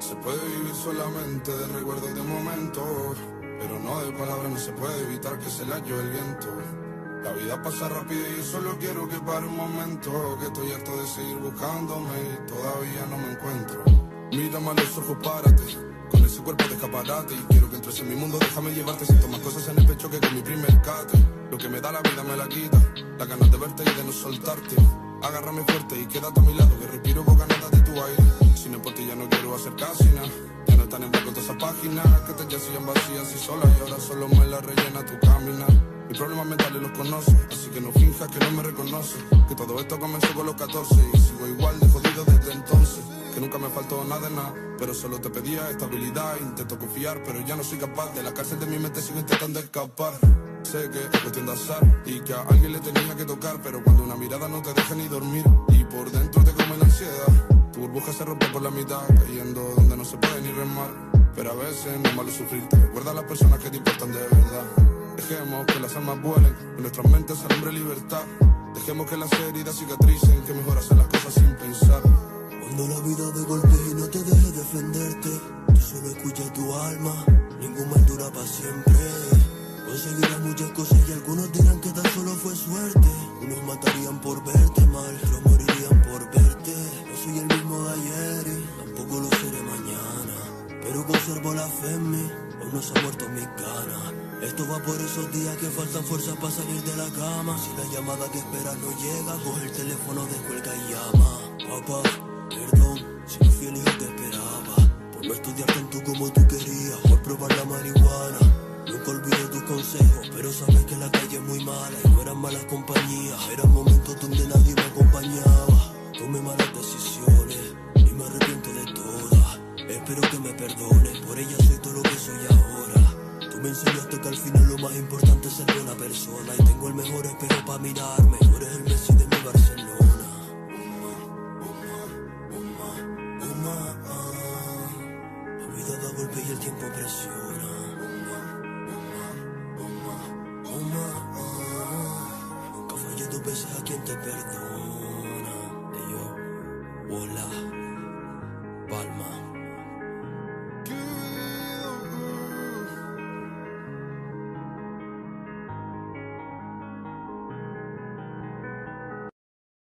Se puede vivir solamente de recuerdos de momentos, pero no de palabras, no se puede evitar que se la lleve el viento. La vida pasa rápido y yo solo quiero que pare un momento, que estoy harto de seguir buscándome y todavía no me encuentro. Mírame a los ojos, párate, con ese cuerpo de escaparate y quiero que entres en mi mundo, déjame llevarte, siento más cosas en el pecho que con mi primer cate. Lo que me da la vida me la quita, la ganas de verte y de no soltarte. Agárrame fuerte y quédate a mi lado, que respiro con ganas de tu aire. Casi nada. Ya no están en blanco todas esas páginas que te yacían vacías y solas y ahora solo me la rellena tu caminar. Mis problemas mentales los conoces, así que no finjas que no me reconoces. Que todo esto comenzó con los 14 y sigo igual de jodido desde entonces. Que nunca me faltó nada de nada, pero solo te pedía estabilidad. Intento confiar, pero ya no soy capaz. De la cárcel de mi mente sigo intentando escapar. Sé que es cuestión de azar y que a alguien le tenía que tocar, pero cuando una mirada no te deja ni dormir y por dentro te come la ansiedad, tu burbuja se rompe por la mitad, Pero a veces no es malo sufrir, te recuerda a las personas que te importan de verdad. Dejemos que las almas vuelen, en nuestras mentes alambre libertad. Dejemos que las heridas cicatricen, que mejor hacer las cosas sin pensar. Cuando la vida de golpe y no te deje defenderte, tú solo escucha tu alma, ningún mal dura para siempre. Conseguirás muchas cosas y algunos dirán que tan solo fue suerte. Unos matarían por verte conservo la fe en mí, aún no se ha muerto mi ganas. Esto va por esos días que faltan fuerzas para salir de la cama. Si la llamada que esperas no llega, coge el teléfono, descuelga y llama. Papá, perdón, si no fui el hijo que esperaba. Por no estudiar tanto como tú querías, por probar la marihuana. Nunca olvidé tus consejos, pero sabes que la calle es muy mala y no eran malas compañías. Eran momentos donde nadie me acompañaba. Tomé malas decisiones y me arrepiento de todas. Espero que me perdones, por ella soy todo lo que soy ahora. Tú me enseñaste que al final lo más importante es ser buena persona y tengo el mejor espejo para mirarme. Tú eres el Messi de mi Barcelona. Uma, ah. La vida da golpe y el tiempo presiona. Nunca fallé dos veces a quien te perdona. Y yo, hola.